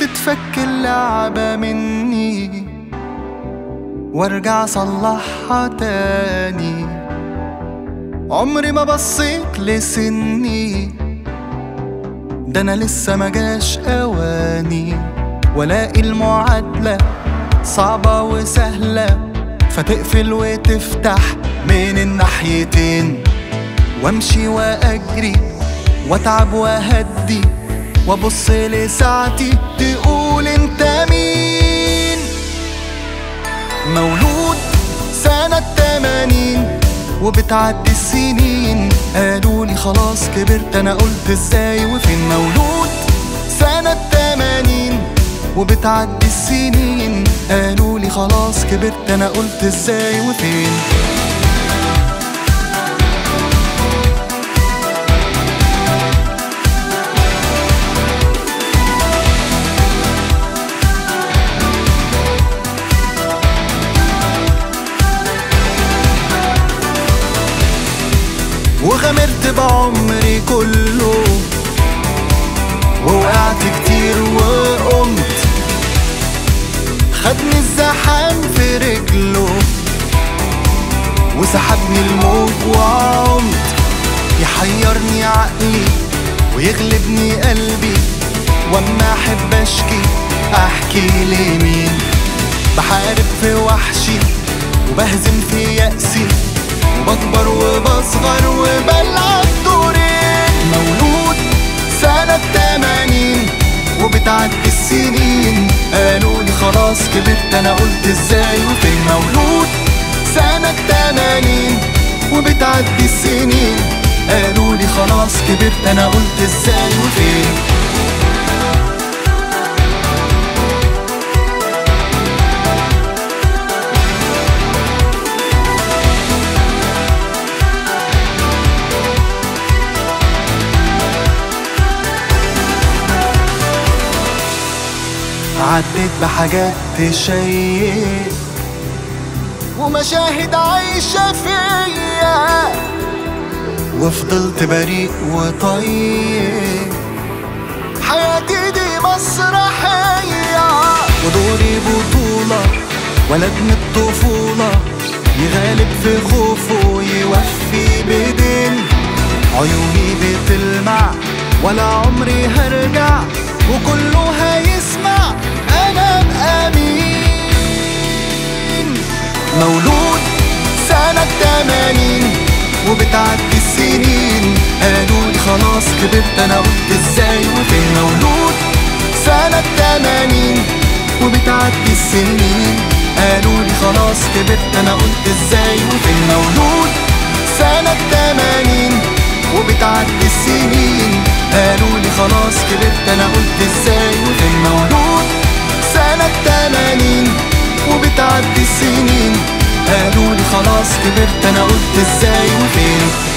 وتتفك اللعبة مني وارجع صلحها تاني. عمري ما بصيت لسني. ده أنا لسه ما جاش أواني. والاقي المعادلة صعبة وسهلة. فتقفل وتفتح من الناحيتين. وأمشي وأجري وأتعب وأهدي. وابص لساعتي تقول انت مين؟ مولود سنة تمانين وبتعدي السنين. قالوا لي خلاص كبرت أنا قلت إزاي وفين؟ مولود سنة تمانين وبتعدي السنين. قالوا لي خلاص كبرت أنا قلت إزاي وفين؟ وغامرت بعمري كله. ووقعت كتير وقمت. خدني الزحام في رجله. وسحبني الموج وعمت. يحيرني عقلي ويغلبني قلبي. واما احب اشكي احكي لمين؟ بحارب في وحشي وبهزم في يأسي. وبكبر وبصغر وبتعدي السنين. قالوا لي خلاص كبرت أنا قلت إزاي وفين مولود؟ سنة تمانين وبتعدي السنين. قالوا لي خلاص كبرت أنا قلت إزاي وفين؟ عديت بحاجات تشيق ومشاهد عايشة فيا. وفضلت بريء وطيب. حياتي دي مسرحية. ودوري بطولة ولد من الطفولة. يغالب في خوفه ويوفي بدين عيوني بتلمع ولا عمري هرجع. وكله مولود سنة تمانين وبتعدي السنين. قالوا لي خلاص كبرت أنا قلت إزاي وفين مولود سنة تمانين وبتعدي السنين. قالوا لي خلاص كبرت أنا قلت إزاي وفين مولود سنة تمانين وبتعدي السنين. خلاص كبرت أنا قلت إزاي وفين